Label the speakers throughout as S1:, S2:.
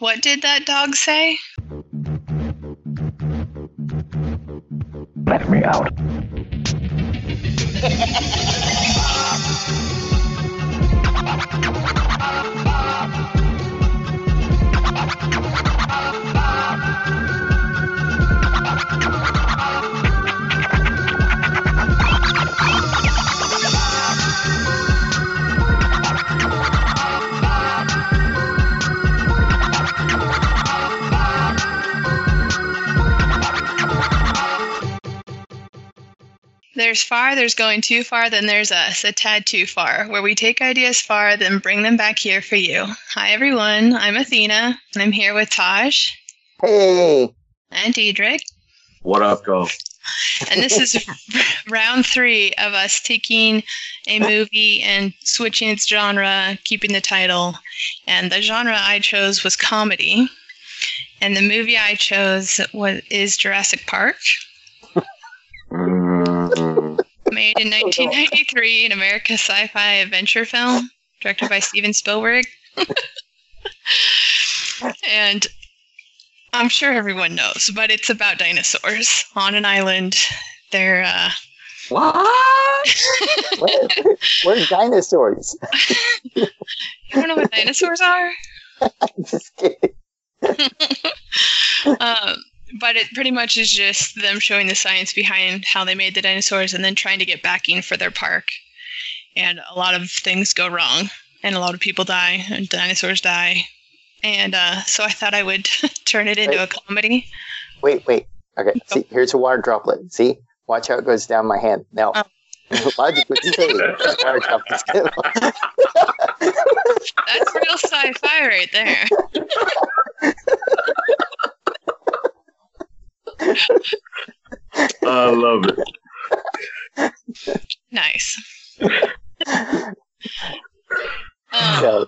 S1: What did that dog say?
S2: Let me out.
S1: There's far, there's going too far, then there's us, a tad too far, where we take ideas far, then bring them back here for you. Hi, everyone. I'm Athena, and I'm here with Taj
S3: Hey,
S1: and Diedrich.
S4: What up, go?
S1: And this is round three of us taking a movie and switching its genre, keeping the title. And the genre I chose was comedy. And the movie I chose was is Jurassic Park, made in 1993, an American sci-fi adventure film directed by Steven Spielberg. and I'm sure everyone knows, but it's about dinosaurs on an island. They're uh,
S3: what? We're dinosaurs.
S1: you don't know what dinosaurs are?
S3: I'm just kidding.
S1: um, but it pretty much is just them showing the science behind how they made the dinosaurs and then trying to get backing for their park. And a lot of things go wrong, and a lot of people die, and dinosaurs die. And uh, so I thought I would turn it into a comedy.
S3: Wait, wait. Okay, see, here's a water droplet. See? Watch how it goes down my hand. Now,
S1: Oh.
S3: logically, say water droplets.
S1: That's real sci fi right there.
S4: I love it.
S1: Nice. Um,
S3: so,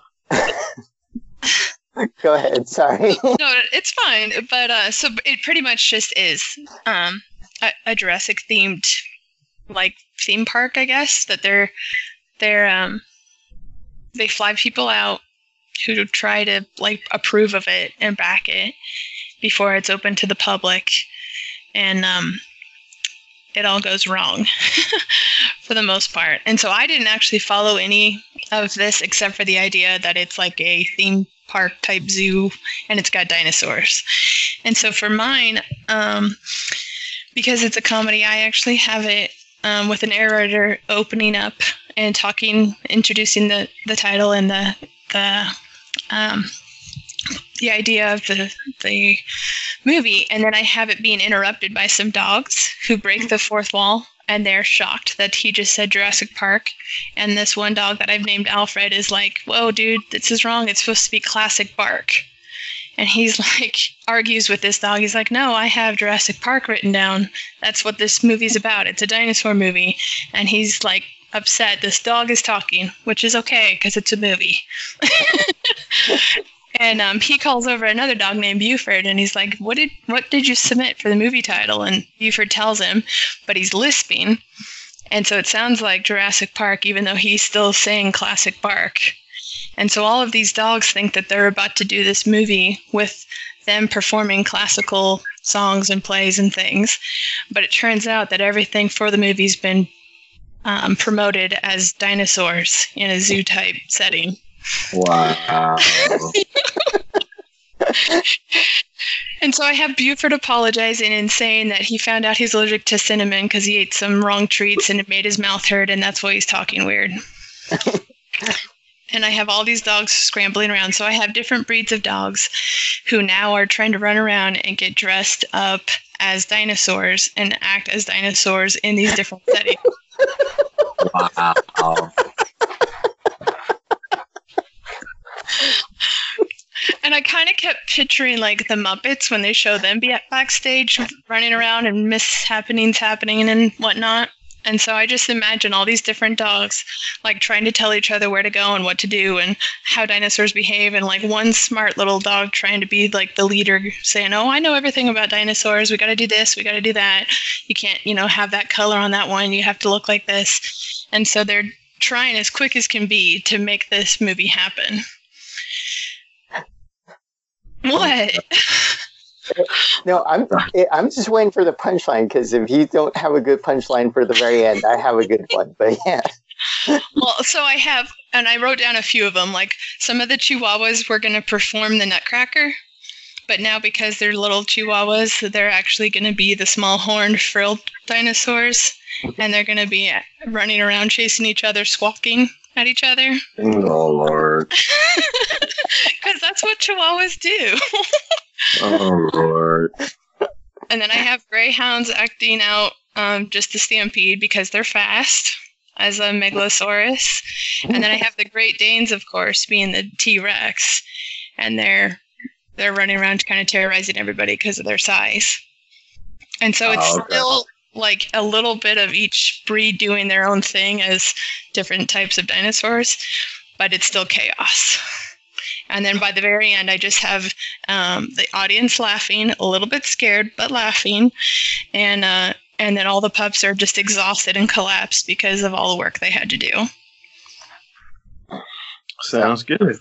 S3: go ahead. Sorry.
S1: no, it's fine. But uh, so it pretty much just is um, a, a Jurassic themed like theme park, I guess. That they're they're um, they fly people out who try to like approve of it and back it before it's open to the public, and um, it all goes wrong for the most part. And so I didn't actually follow any of this except for the idea that it's like a theme park type zoo and it's got dinosaurs. And so for mine, um, because it's a comedy, I actually have it um, with a narrator opening up and talking, introducing the, the title and the the um, the idea of the the movie, and then I have it being interrupted by some dogs who break the fourth wall. And they're shocked that he just said Jurassic Park. And this one dog that I've named Alfred is like, Whoa, dude, this is wrong. It's supposed to be Classic Bark. And he's like, argues with this dog. He's like, No, I have Jurassic Park written down. That's what this movie's about. It's a dinosaur movie. And he's like, upset. This dog is talking, which is okay because it's a movie. and um, he calls over another dog named Buford, and he's like, "What did what did you submit for the movie title?" And Buford tells him, but he's lisping, and so it sounds like Jurassic Park, even though he's still saying Classic Bark. And so all of these dogs think that they're about to do this movie with them performing classical songs and plays and things, but it turns out that everything for the movie's been um, promoted as dinosaurs in a zoo type setting.
S4: Wow.
S1: And so I have Buford apologizing and saying that he found out he's allergic to cinnamon because he ate some wrong treats and it made his mouth hurt, and that's why he's talking weird. and I have all these dogs scrambling around. So I have different breeds of dogs who now are trying to run around and get dressed up as dinosaurs and act as dinosaurs in these different settings.
S4: wow.
S1: And I kind of kept picturing like the Muppets when they show them be backstage running around and mishappenings happening and whatnot. And so I just imagine all these different dogs like trying to tell each other where to go and what to do and how dinosaurs behave. And like one smart little dog trying to be like the leader saying, Oh, I know everything about dinosaurs. We got to do this. We got to do that. You can't, you know, have that color on that one. You have to look like this. And so they're trying as quick as can be to make this movie happen. What?
S3: No, I'm I'm just waiting for the punchline because if you don't have a good punchline for the very end, I have a good one. But yeah,
S1: well, so I have, and I wrote down a few of them. Like some of the Chihuahuas were going to perform the Nutcracker, but now because they're little Chihuahuas, they're actually going to be the small horned frilled dinosaurs, and they're going to be running around chasing each other, squawking at each other.
S4: Oh Lord.
S1: Because that's what Chihuahuas do.
S4: Oh Lord.
S1: and then I have Greyhounds acting out um, just the Stampede because they're fast as a Megalosaurus. And then I have the Great Danes, of course, being the T Rex, and they're they're running around kind of terrorizing everybody because of their size. And so it's
S4: Oh, okay.
S1: still like a little bit of each breed doing their own thing as different types of dinosaurs, but it's still chaos. And then by the very end, I just have um, the audience laughing, a little bit scared, but laughing, and uh, and then all the pups are just exhausted and collapsed because of all the work they had to do.
S4: Sounds good.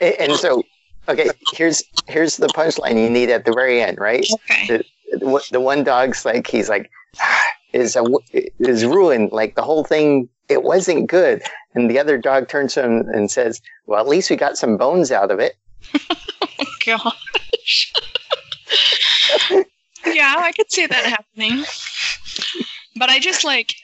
S3: A- and so okay, here's here's the punchline you need at the very end, right?
S1: Okay.
S3: The, one- the one dog's like he's like is a is ruined, like the whole thing. It wasn't good, and the other dog turns to him and says, "Well, at least we got some bones out of it."
S1: Gosh. yeah, I could see that happening. But I just like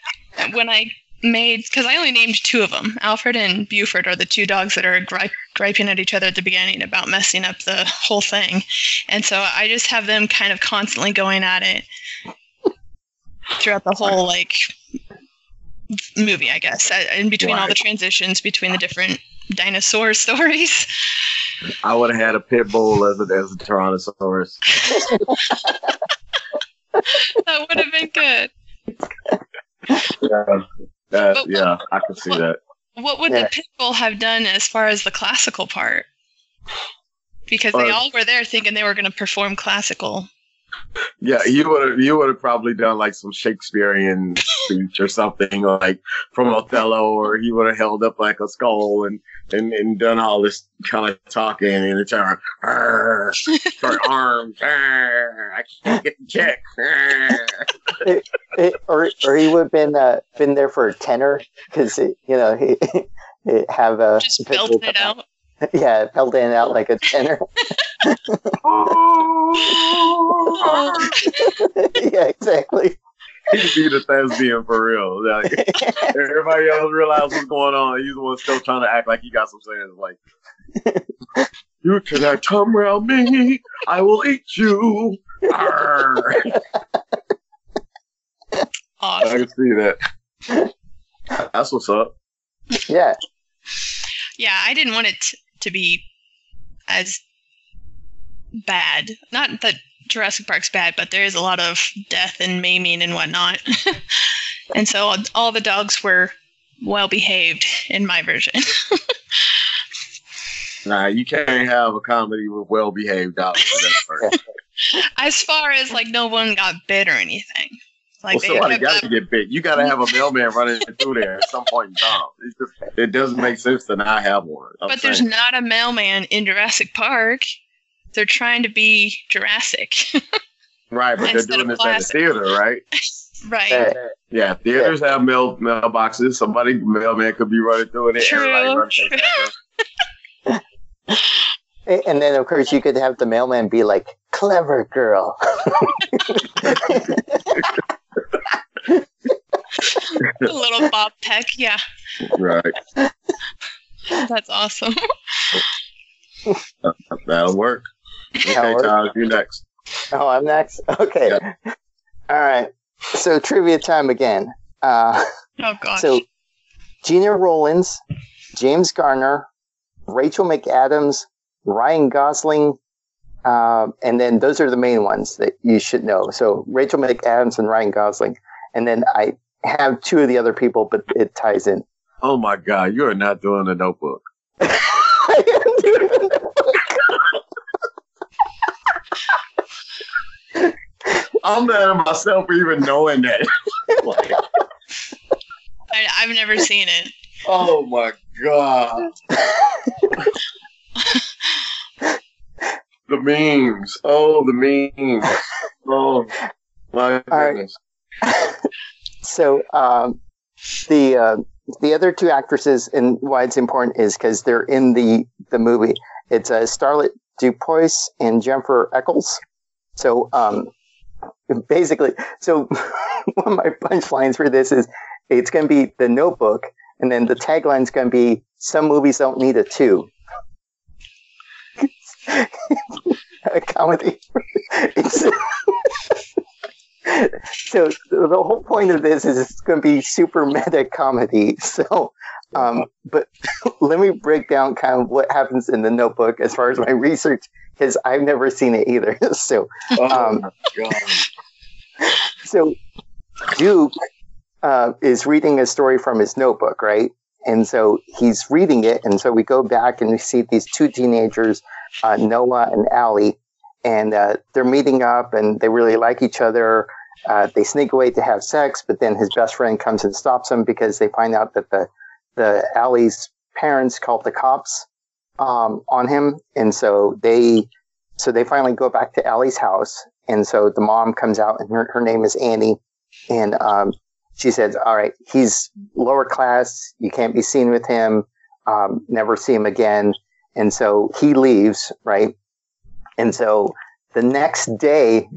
S1: when I made because I only named two of them. Alfred and Buford are the two dogs that are gri- griping at each other at the beginning about messing up the whole thing, and so I just have them kind of constantly going at it throughout the whole like movie, I guess, uh, in between all the transitions between the different dinosaur stories.
S4: I would have had a pit bull as a, as a Tyrannosaurus.
S1: That would have been good.
S4: Yeah. That,
S1: But-
S4: yeah, I can see
S1: what-
S4: that.
S1: What would
S3: Yeah.
S1: the pitbull have done as far as the classical part? Because they
S4: Uh,
S1: all were there thinking they were going to perform classical.
S4: Yeah, you would have you would have probably done like some Shakespearean speech or something like from Othello, or he would have held up like a skull and and, and done all this kind of talking and it's turn short arms. "Arr, I can't get the check. Arr."
S3: It- or or he would have been uh, been there for a tenor because you know he, he have a
S1: Just belting it out.
S3: Yeah, belting it out like a tenor. yeah, exactly.
S4: He'd be the thespian for real. Like, everybody else realize what's going on. He's the one still trying to act like he got some sense. Like, you cannot come around me. I will eat you. Arr. I can see that. That's what's up.
S3: Yeah,
S1: Yeah, I didn't want it t- to be as bad. Not that Jurassic Park's bad, but there is a lot of death and maiming and whatnot. and so all- all the dogs were well behaved in my version.
S4: Nah, you can't have a comedy with well behaved dogs. for that
S1: as far as like no one got bit or anything. Like
S4: well, somebody got to get bit. You got to have a mailman running through there at some point in time. It, just, it doesn't make sense to not have one. I'm
S1: But there's not a mailman in Jurassic Park. They're trying to be Jurassic.
S4: right, but they're doing
S1: of
S4: this at the theater, right?
S1: right.
S3: yeah.
S4: Yeah, theaters have mail mailboxes. Somebody mailman could be running through it.
S1: True, true.
S3: And then, of course, you could have the mailman be like, clever girl.
S1: A little Bob Peck. Yeah,
S4: right.
S1: that's awesome.
S4: That'll work. Okay,
S3: That'll work.
S4: Tyler, you next.
S3: Oh, I'm next? Okay. All right. So, trivia time again. Uh,
S1: Oh gosh.
S3: so, Gena Rowlands, James Garner, Rachel McAdams, Ryan Gosling, um, and then those are the main ones that you should know. So, Rachel McAdams and Ryan Gosling. And then I have two of the other people, but it ties in.
S4: Oh my God, you are not doing the notebook.
S3: I am doing the
S4: I'm mad at myself for even knowing that. Like,
S1: I, I've never seen it.
S4: oh my God. the memes. Oh, the memes. oh, my goodness.
S3: So um, the uh, the other two actresses and why it's important is because they're in the the movie. It's uh, Starlet Dupuis and Jennifer Echols. So um, basically, so one of my punchlines for this is it's going to be the Notebook, and then the tagline is going to be "Some movies don't need a two. a comedy. so the whole point of this is it's going to be super meta comedy. So, um, but let me break down kind of what happens in the Notebook as far as my research because I've never seen it either. so, um, oh so Duke uh, is reading a story from his notebook, right? And so he's reading it, and so we go back and we see these two teenagers, uh, Noah and Allie, and uh, they're meeting up, and they really like each other. Uh, they sneak away to have sex, but then his best friend comes and stops them because they find out that the the Allie's parents called the cops um, on him, and so they so they finally go back to Allie's house, and so the mom comes out, and her, her name is Annie, and um, she says, "All right, he's lower class. You can't be seen with him. Um, never see him again." And so he leaves, right? And so the next day,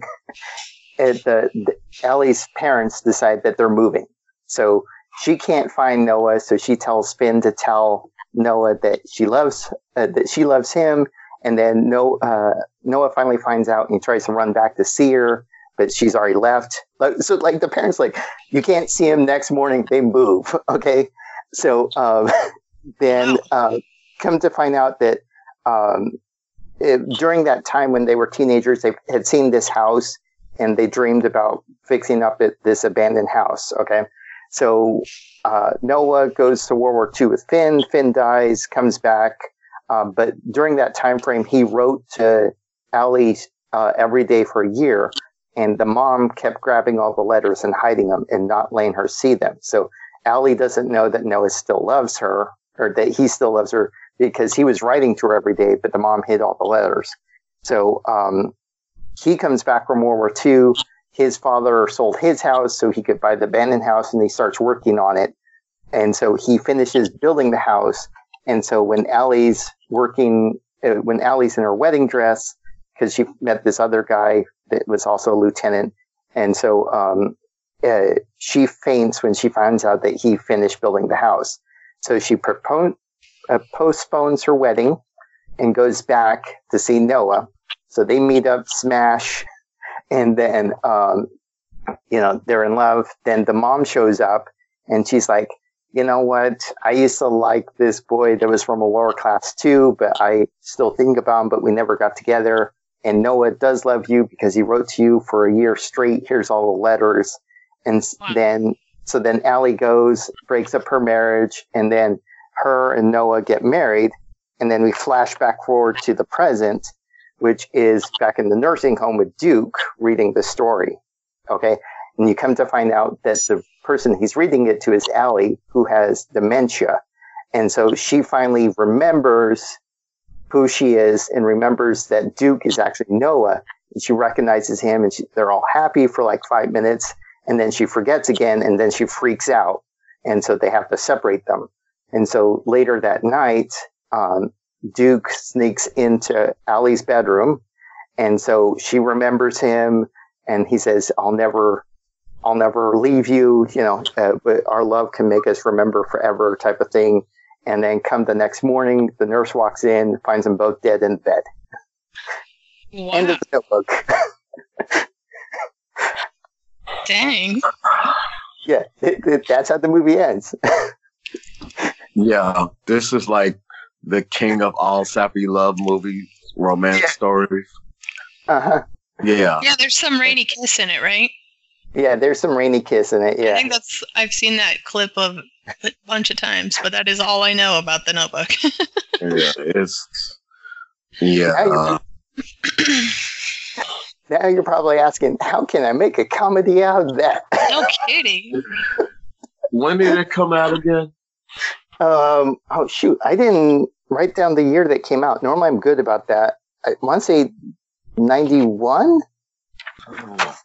S3: the, the Ellie's parents decide that they're moving. So she can't find Noah, so she tells Finn to tell Noah that she loves uh, that she loves him. And then Noah, uh, Noah finally finds out and he tries to run back to see her, but she's already left. So like the parents like you can't see him next morning. They move. Okay, so um, then uh, come to find out that um, during that time when they were teenagers, they had seen this house and they dreamed about fixing up it, this abandoned house. Okay. So uh, Noah goes to World War II with Finn. Finn dies, comes back. Um, but during that time frame, he wrote to Allie uh, every day for a year. And the mom kept grabbing all the letters and hiding them and not letting her see them. So Allie doesn't know that Noah still loves her or that he still loves her because he was writing to her every day, but the mom hid all the letters. So um, he comes back from World War II. His father sold his house so he could buy the abandoned house, and he starts working on it. And so he finishes building the house. And so when Allie's working, uh, when Allie's in her wedding dress, because she met this other guy that was also a lieutenant, and so um, uh, she faints when she finds out that he finished building the house. So she propose, uh, postpones her wedding and goes back to see Noah. So they meet up, smash, and then, um, you know, they're in love. Then the mom shows up and she's like, you know what? I used to like this boy that was from a lower class too, but I still think about him, but we never got together. And Noah does love you because he wrote to you for a year straight. Here's all the letters. And wow. then, so then Allie goes, breaks up her marriage, and then her and Noah get married, and then we flash back forward to the present, which is back in the nursing home with Duke reading the story. Okay. And you come to find out that the person he's reading it to is Allie, who has dementia. And so she finally remembers who she is and remembers that Duke is actually Noah. And she recognizes him and she, they're all happy for like five minutes. And then she forgets again and then she freaks out. And so they have to separate them. And so later that night, um, Duke sneaks into Allie's bedroom. And so she remembers him and he says, I'll never, I'll never leave you, you know, uh, our love can make us remember forever type of thing. And then come the next morning, the nurse walks in, finds them both dead in bed. Wow. End of the notebook.
S1: Dang.
S3: Yeah, it, it, that's how the movie ends.
S4: Yeah, this is like the king of all sappy love movies, romance yeah. stories.
S3: Uh huh.
S4: Yeah.
S1: Yeah, there's some rainy kiss in it, right?
S3: Yeah, there's some rainy kiss in it. Yeah.
S1: I think that's I've seen that clip of a bunch of times, but that is all I know about the Notebook.
S4: yeah, it's yeah.
S3: Now you're, now you're probably asking, how can I make a comedy out of that?
S1: No kidding.
S4: when did it come out again?
S3: Um, oh shoot, I didn't write down the year that came out. Normally, I'm good about that. I want to say ninety one.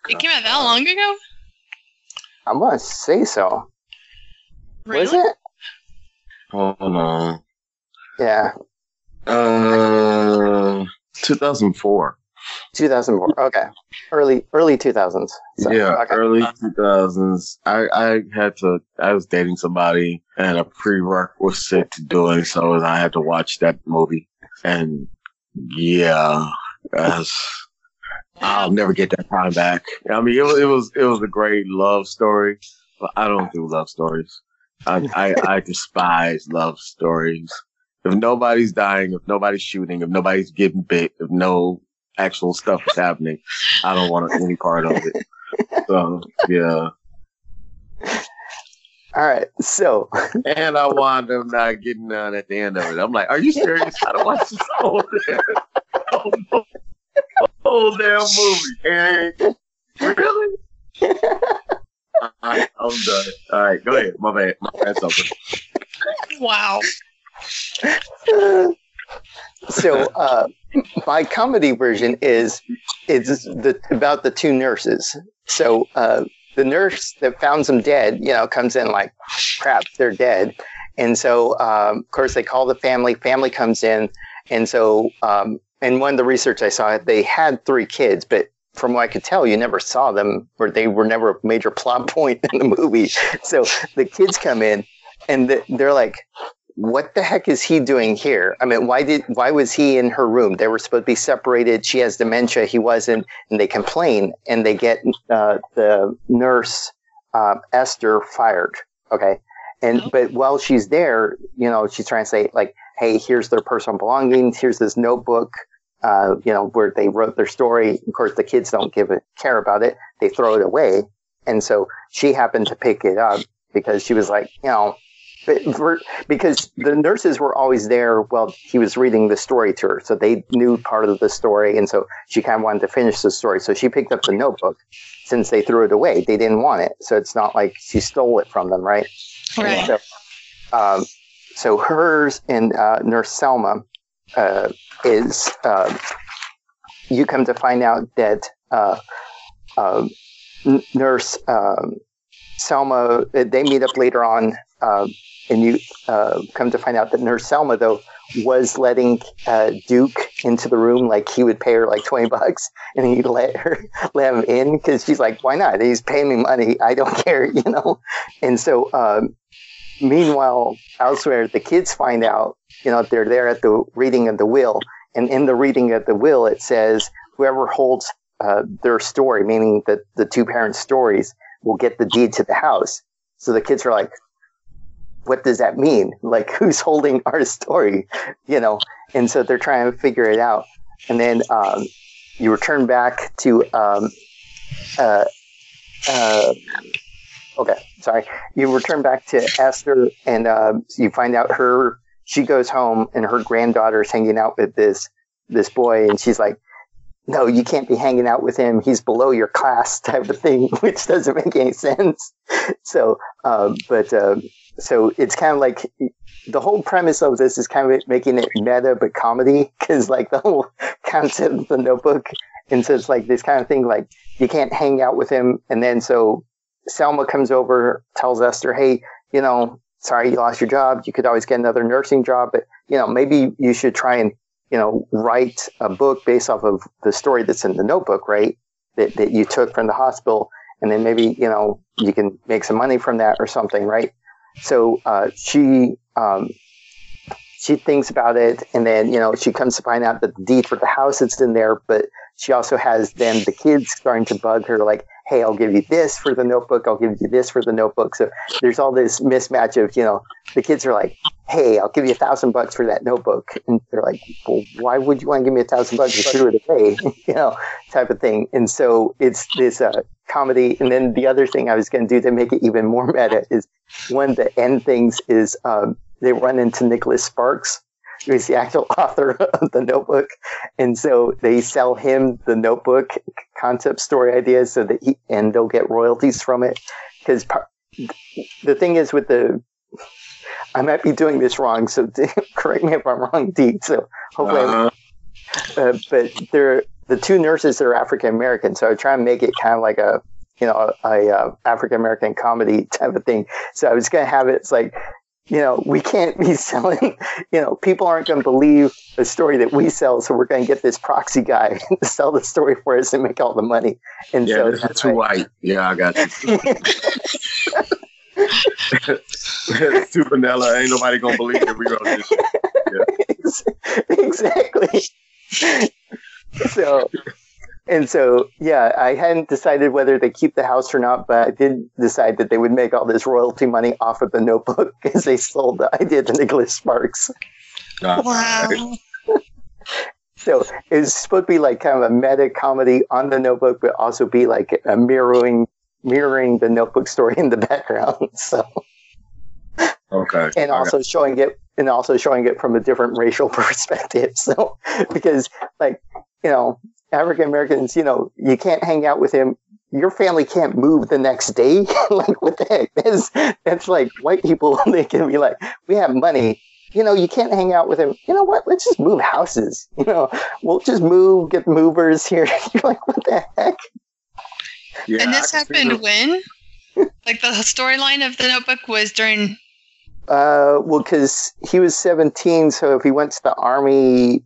S1: It came out that long ago.
S3: I want to say so.
S1: Really?
S3: Was it?
S4: Hold on.
S3: Yeah,
S4: Uh, 2004.
S3: 2004. Okay, early early 2000s. So,
S4: yeah,
S3: okay.
S4: early 2000s. I, I had to, I was dating somebody and a prerequisite to doing so is I had to watch that movie. And yeah, I'll never get that time back. I mean, it was, it was, it was a great love story, but I don't do love stories. I, I, I despise love stories. If nobody's dying, if nobody's shooting, if nobody's getting bit, if no actual stuff is happening, I don't want any part of it. So yeah,
S3: All right. So
S4: and I wound up not getting none at the end of it. I'm like, are you serious? I don't watch this whole damn, whole, whole damn movie. And really? All right, I'm done. All right, go ahead. My bad. My bad's open.
S1: Wow.
S3: so uh, my comedy version is it's the about the two nurses. So uh, the nurse that found them dead, you know, comes in like, crap, they're dead. And so, um, of course, they call the family. Family comes in, and so, um, and one of the research I saw, they had three kids, but from what I could tell, you never saw them, or they were never a major plot point in the movie. So the kids come in, and th- they're like, what the heck is he doing here? I mean, why did why was he in her room? They were supposed to be separated. She has dementia. He wasn't, and they complain and they get uh, the nurse uh, Esther fired. Okay, and
S1: Oh.
S3: but while she's there, you know, she's trying to say like, hey, here's their personal belongings. Here's this notebook. Uh, you know, where they wrote their story. Of course, the kids don't give a care about it. They throw it away, and so she happened to pick it up because she was like, you know, for- because the nurses were always there while he was reading the story to her, so they knew part of the story, and so she kind of wanted to finish the story. So she picked up the notebook. Since they threw it away, they didn't want it, so it's not like she stole it from them, right?
S1: Right.
S3: So, um, so hers and uh, Nurse Selma uh, is. Uh, you come to find out that uh, uh, N- Nurse um, Selma. uh, They meet up later on, uh, and you uh, come to find out that Nurse Selma, though, was letting uh, Duke into the room. Like he would pay her like twenty bucks, and he'd let her let him in because she's like, "Why not? He's paying me money. I don't care," you know. And so, um, meanwhile, elsewhere, the kids find out. You know, they're there at the reading of the will, and in the reading of the will, it says whoever holds uh, their story, meaning that the two parents' stories, will get the deed to the house. So the kids are like, what does that mean? Like, who's holding our story? You know, and so they're trying to figure it out. And then um, you return back to, um, uh, uh, okay, sorry. You return back to Esther, and uh, you find out her. She goes home, and her granddaughter's hanging out with this this boy, and she's like, "No, you can't be hanging out with him. He's below your class," type of thing, which doesn't make any sense. So, um, but um, so it's kind of like the whole premise of this is kind of making it meta but comedy because like the whole concept of the notebook and so it's like this kind of thing like you can't hang out with him and then so selma comes over tells esther hey you know sorry you lost your job you could always get another nursing job but you know maybe you should try and you know write a book based off of the story that's in the notebook right that, that you took from the hospital and then maybe you know you can make some money from that or something right so uh, she um, she thinks about it, and then you know she comes to find out that the deed for the house is in there, but she also has then the kids starting to bug her like, "Hey, I'll give you this for the notebook. I'll give you this for the notebook." So there's all this mismatch of you know the kids are like, "Hey, I'll give you a thousand bucks for that notebook," and they're like, "Well, why would you want to give me a thousand bucks? You threw it away," you know, type of thing. And so it's this uh, comedy. And then the other thing I was going to do to make it even more meta is one of the end things is um, they run into Nicholas Sparks, who's the actual author of the Notebook, and so they sell him the Notebook concept story ideas so that he and they'll get royalties from it. Because the thing is with the I might be doing this wrong, so correct me if I'm wrong, Dee. So hopefully, I'm-
S4: Uh,
S3: but they're the two nurses are African American, so I try and make it kind of like a you know a, a uh, African American comedy type of thing. So I was gonna have it. It's like you know we can't be selling. You know people aren't going to believe the story that we sell, so we're going to get this proxy guy to sell the story for us and make all the money. And
S4: Yeah,
S3: so
S4: this is too white. Yeah, I got you. Too vanilla. Ain't nobody gonna believe that we wrote this. shit.
S3: exactly. so, and so, yeah, I hadn't decided whether to keep the house or not, but I did decide that they would make all this royalty money off of the notebook because they sold the idea to Nicholas Sparks.
S1: Wow.
S3: So it's supposed to be like kind of a meta comedy on the notebook, but also be like a mirroring mirroring the notebook story in the background. So
S4: Okay.
S3: and also showing it and also showing it from a different racial perspective. So because like you know African Americans, you know you can't hang out with him. Your family can't move the next day. like what the heck? That's that's like white people. They can be like, we have money. You know, you can't hang out with him. You know what? Let's just move houses. You know, we'll just move, get movers here. You're like, what the heck?
S4: Yeah,
S1: and this
S4: I can see
S1: happened when? Like the storyline of the notebook was during.
S3: Uh, well, because he was 17, so if he went to the army,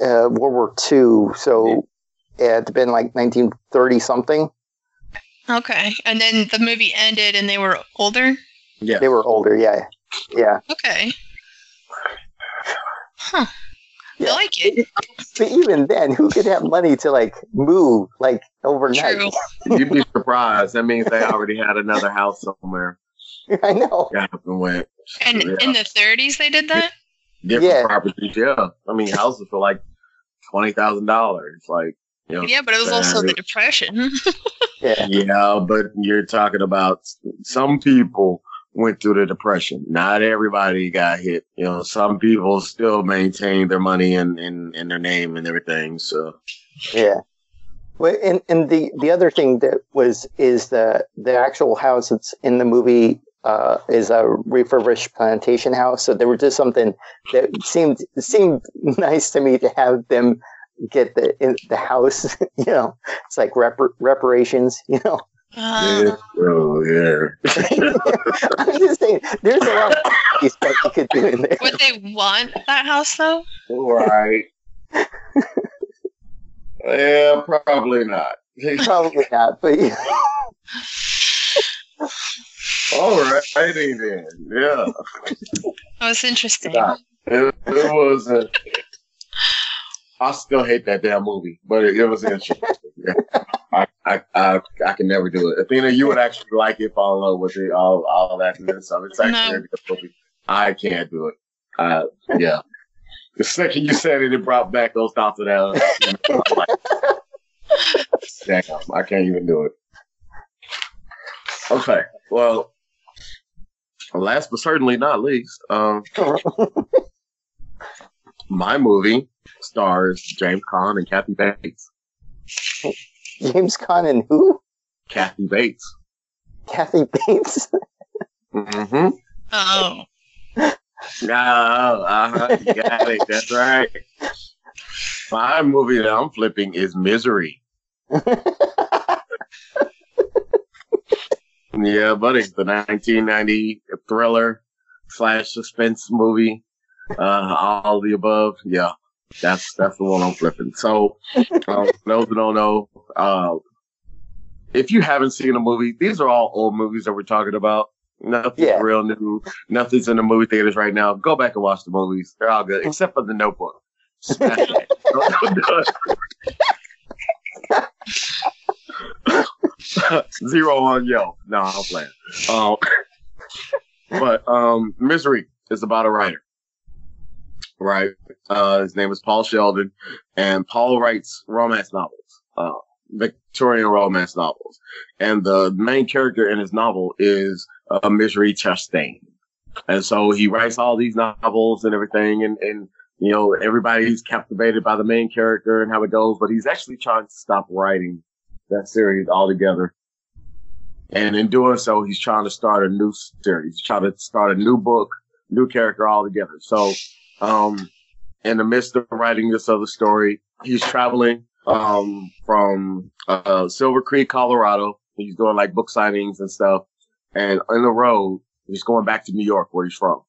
S3: uh, World War II, so it had been like 1930 something.
S1: Okay. And then the movie ended and they were older?
S4: Yeah.
S3: They were older, yeah, yeah.
S1: Okay. Huh.
S3: Yeah.
S1: I like it.
S3: But even then, who could have money to like move like overnight?
S1: True.
S4: You'd be surprised. That means they already had another house somewhere.
S3: I know.
S4: Got up and went.
S1: And
S4: Yeah.
S1: in the 30s they did that?
S4: Different
S3: Yeah.
S4: properties. Yeah. I mean, houses for like twenty thousand dollars. Like, you know.
S1: Yeah, but it was also the Depression.
S3: Yeah,
S4: Yeah, but you're talking about some people went through the depression. Not everybody got hit. You know, some people still maintain their money and, and, and their name and everything. So
S3: yeah. Well, and and the the other thing that was is the the actual house that's in the movie uh, is a refurbished plantation house. So there was just something that seemed seemed nice to me to have them get the the house. You know, it's like repar- reparations. You know,
S1: Uh,
S4: oh yeah.
S3: I'm just saying there's a lot of stuff you could do in there.
S1: would they want that house though?
S4: right. yeah, probably not.
S3: Probably not, but yeah.
S4: All righty then. Yeah.
S1: That was interesting.
S4: It, it was. Uh, I still hate that damn movie, but it, it was interesting. Yeah. I, I, I, I can never do it. Athena, you would actually like it, fall in love with it, all, all that and stuff. It's actually
S1: No.
S4: a good movie. I can't do it. Uh, yeah. The second you said it, it brought back those thoughts of that. I'm like, Damn, I can't even do it. Okay, well, last but certainly not least, um, my movie stars James Caan and Kathy Bates.
S3: James Caan and who?
S4: Kathy Bates.
S3: Kathy Bates.
S4: Mm-hmm.
S1: Oh.
S4: Oh, uh-huh, you got it. That's right. My movie that I'm flipping is Misery. Yeah, buddy, the 1990 thriller slash suspense movie. Uh, all the above. Yeah, that's that's the one I'm flipping. So, um, those that don't know, uh, if you haven't seen a movie, these are all old movies that we're talking about. Nothing's
S3: Yeah.
S4: real new. Nothing's in the movie theaters right now. Go back and watch the movies. They're all good, except for The Notebook. Smash that. Don't it. Zero on Yelp. No, I'm playing. Um, but um, Misery is about a writer, right? Uh, his name is Paul Sheldon, and Paul writes romance novels, uh, Victorian romance novels, and the main character in his novel is uh, Misery Chastain, and so he writes all these novels and everything, and and you know everybody's captivated by the main character and how it goes, but he's actually trying to stop writing that series altogether. And in doing so, he's trying to start a new series, trying to start a new book, new character altogether. So, um, in the midst of writing this other story, he's traveling um, from uh, Silver Creek, Colorado. He's doing like book signings and stuff. And on the road, he's going back to New York where he's from.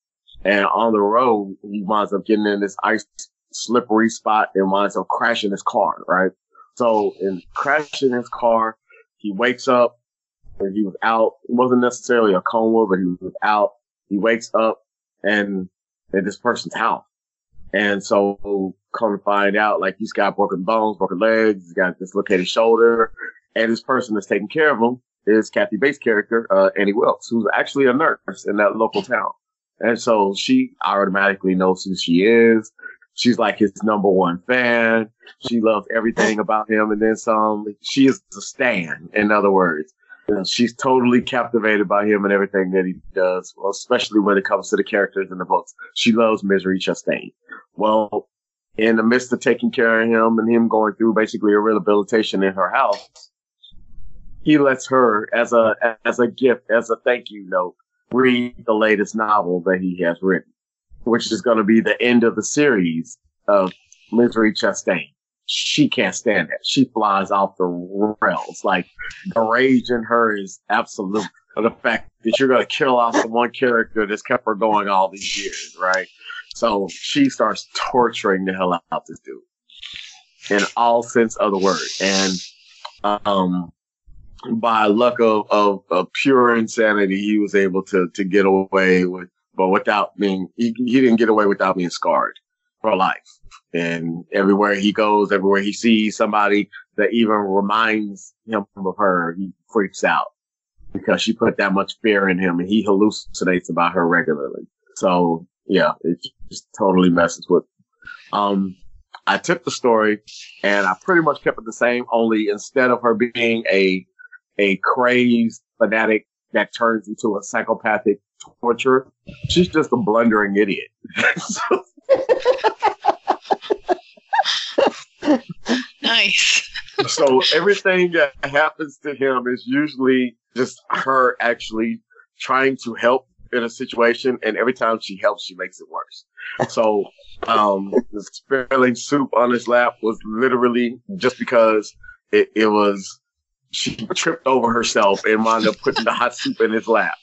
S4: And on the road, he winds up getting in this ice slippery spot and winds up crashing his car, right? So in crashing his car, he wakes up and he was out. It wasn't necessarily a coma, but he was out. He wakes up and in this person's house. And so come to find out, like he's got broken bones, broken legs, he's got dislocated shoulder, and this person that's taking care of him is Kathy Bates' character, uh, Annie Wilkes, who's actually a nurse in that local town. And so she automatically knows who she is. She's like his number one fan. She loves everything about him and then some. She is a stan, in other words. She's totally captivated by him and everything that he does, well, especially when it comes to the characters in the books. She loves Misery Chastain. Well, in the midst of taking care of him and him going through basically a rehabilitation in her house, he lets her, as a as a gift, as a thank you note, read the latest novel that he has written, which is going to be the end of the series of Misery Chastain she can't stand it. She flies off the rails. Like the rage in her is absolute. The fact that you're going to kill off the one character that's kept her going all these years, right? So she starts torturing the hell out this dude in all sense of the word. And, um, by luck of, of, of pure insanity, he was able to, to get away with, but without being, he, he didn't get away without being scarred for life. And everywhere he goes, everywhere he sees somebody that even reminds him of her, he freaks out because she put that much fear in him and he hallucinates about her regularly. So yeah, it just totally messes with. Um, I took the story and I pretty much kept it the same, only instead of her being a, a crazed fanatic that turns into a psychopathic torturer, she's just a blundering idiot.
S1: nice.
S4: so everything that happens to him is usually just her actually trying to help in a situation, and every time she helps, she makes it worse. So, um, the spilling soup on his lap was literally just because it, it was she tripped over herself and wound up putting the hot soup in his lap,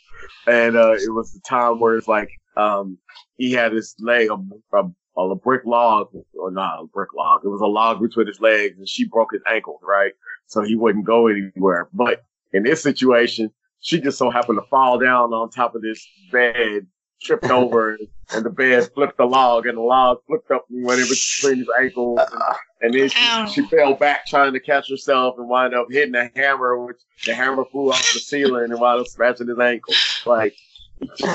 S4: and uh, it was the time where it's like um, he had his leg a, a on a brick log, or not a brick log. It was a log between his legs, and she broke his ankle, right? So he wouldn't go anywhere. But in this situation, she just so happened to fall down on top of this bed, tripped over, and the bed flipped the log, and the log flipped up and went in between his ankles, and, and then she, she, fell back trying to catch herself and wound up hitting a hammer, which the hammer flew off the ceiling and wound up scratching his ankle. Like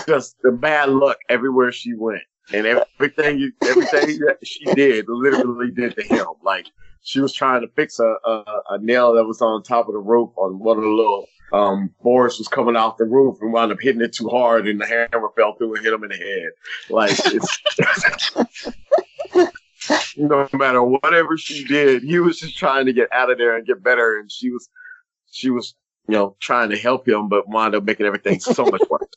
S4: just the bad luck everywhere she went and everything you, everything that she did literally did to him. Like she was trying to fix a, a, a nail that was on top of the roof on one of the little um boards was coming off the roof and wound up hitting it too hard and the hammer fell through and hit him in the head. Like it's no matter whatever she did, he was just trying to get out of there and get better and she was she was you know, trying to help him, but wound up making everything so much worse.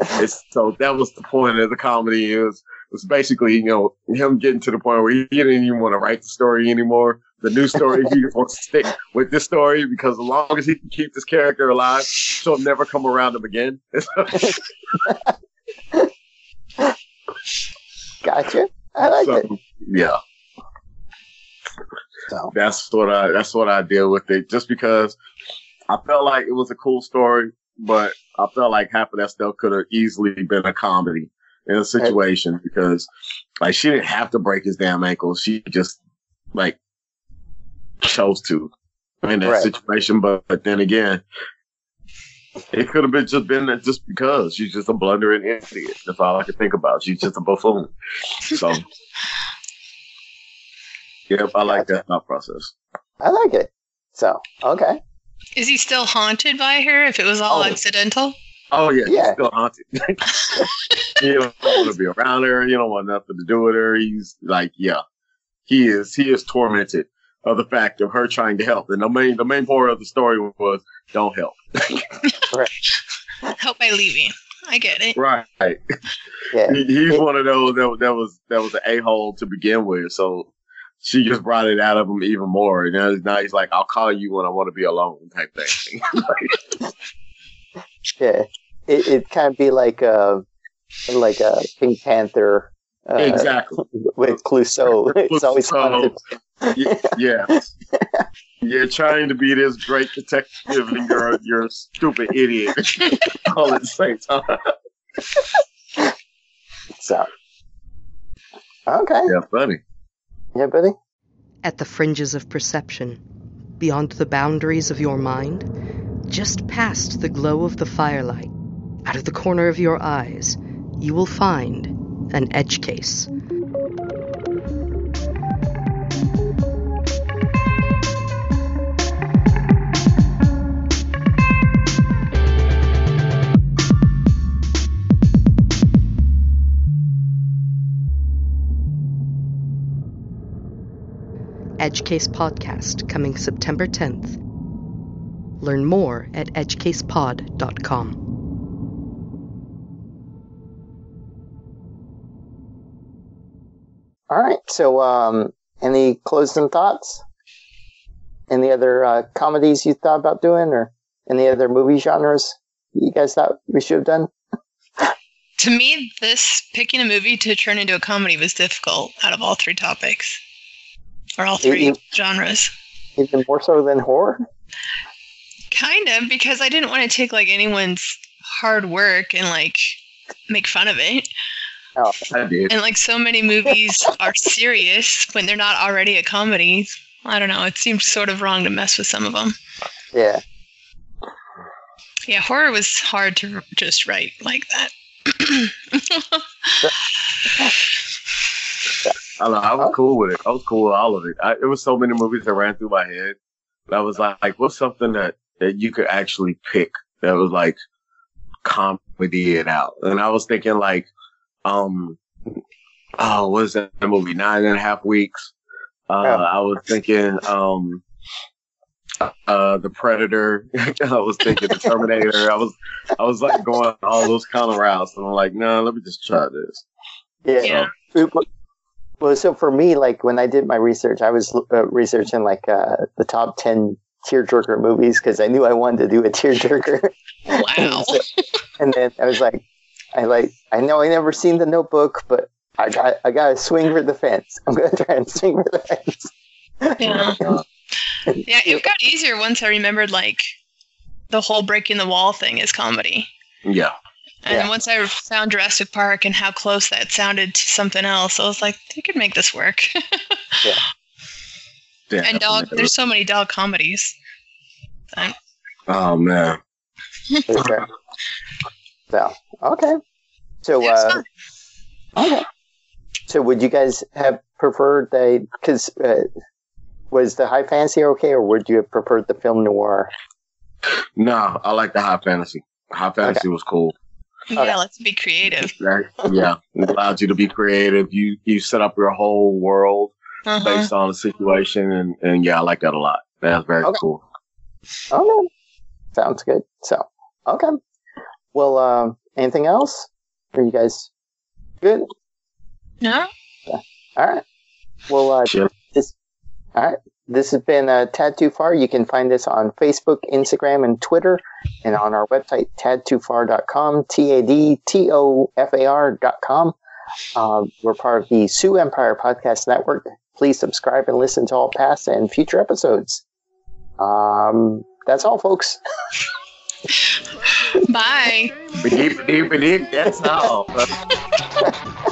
S4: It's, so that was the point of the comedy. It was, it was basically, you know, him getting to the point where he didn't even want to write the story anymore. The new story, he wants to stick with this story because as long as he can keep this character alive, she'll never come around him again.
S3: gotcha. I like so, it.
S4: Yeah. So. That's what I that's what I deal with it. Just because I felt like it was a cool story, but I felt like half of that stuff could have easily been a comedy in a situation because like she didn't have to break his damn ankle. She just like chose to in that right. situation. But, but then again, it could have been just been that just because she's just a blundering idiot. That's all I can think about. She's just a buffoon. So, yep, I like that thought process.
S3: I like it. So, okay.
S1: Is he still haunted by her if it was all oh. accidental?
S4: Oh yeah, yeah. he's still haunted. you don't want to be around her. You don't want nothing to do with her. He's like, yeah, he is. He is tormented of the fact of her trying to help. And the main, the main part of the story was, don't help.
S1: help by leaving. I get it.
S4: Right.
S3: Yeah.
S4: He, he's one of those that, that was that was an a hole to begin with. So she just brought it out of him even more. And now, now he's like, "I'll call you when I want to be alone," type thing.
S3: Yeah. It it kind of be like a like a Pink Panther uh,
S4: exactly.
S3: with Clouseau. It's always fun. To,
S4: yeah. You're trying to be this great detective and you're you're a stupid idiot all at the same time.
S3: so. Okay.
S4: Yeah, funny.
S3: Yeah, buddy.
S2: At the fringes of perception, beyond the boundaries of your mind, just past the glow of the firelight, out of the corner of your eyes, you will find an edge case. Edge Case Podcast coming September 10th. Learn more at edgecasepod.com.
S3: All right. So, um, any closing thoughts? Any other uh, comedies you thought about doing, or any other movie genres you guys thought we should have done?
S1: To me, this picking a movie to turn into a comedy was difficult out of all three topics, or all three
S3: you-
S1: genres.
S3: Even more so than horror.
S1: Kind of, because I didn't want to take like anyone's hard work and like make fun of it.
S3: Oh,
S4: I did.
S1: And like so many movies are serious when they're not already a comedy. I don't know. It seemed sort of wrong to mess with some of them.
S3: yeah.
S1: Yeah, horror was hard to just write like that.
S4: I, I was cool with it. I was cool with all of it. I, it was so many movies that ran through my head. that I was like, like, what's something that, that you could actually pick that was like comedy it out? And I was thinking like, um, oh, what is that movie? Nine and a half weeks. Uh,
S3: Yeah.
S4: I was thinking, um, uh, the Predator. I was thinking the Terminator. I was, I was like going all those kind of routes, and I'm like, no, nah, let me just try this.
S3: Yeah.
S1: Yeah.
S3: Well, so for me, like when I did my research, I was uh, researching like uh, the top ten tearjerker movies because I knew I wanted to do a tearjerker.
S1: Wow.
S3: So- and then I was like, I like, I know I never seen the Notebook, but I got, I got to swing for the fence. I'm gonna try and swing for the fence.
S1: Yeah. Yeah, it got easier once I remembered like the whole breaking the wall thing is comedy.
S4: Yeah.
S1: And
S3: Yeah.
S1: once I found Jurassic Park and how close that sounded to something else, I was like, they could make this work.
S4: Yeah.
S1: and dog, there's so many dog comedies.
S4: Oh man.
S3: Okay. So okay. So uh, okay. So would you guys have preferred the because uh, was the high fantasy okay, or would you have preferred the film noir?
S4: No, I like the high fantasy. High fantasy was cool.
S1: Yeah,
S3: okay.
S1: let's be creative.
S4: Right? Yeah, it allowed you to be creative. You you set up your whole world
S1: Uh-huh.
S4: based on the situation, and and yeah, I like that a lot. That's very
S3: Okay.
S4: cool.
S3: Okay, sounds good. So okay. Well, um, anything else? Are you guys good?
S1: No? Yeah.
S3: All right. Well, uh,
S4: Sure.
S3: this all right. This has been uh, Tad Too Far. You can find us on Facebook, Instagram, and Twitter, and on our website, tadtoofar.com, T A D T O F A R.com. Uh, we're part of the Sioux Empire Podcast Network. Please subscribe and listen to all past and future episodes. Um, that's all, folks.
S1: Bye.
S4: Deep, deep, deep. That's all.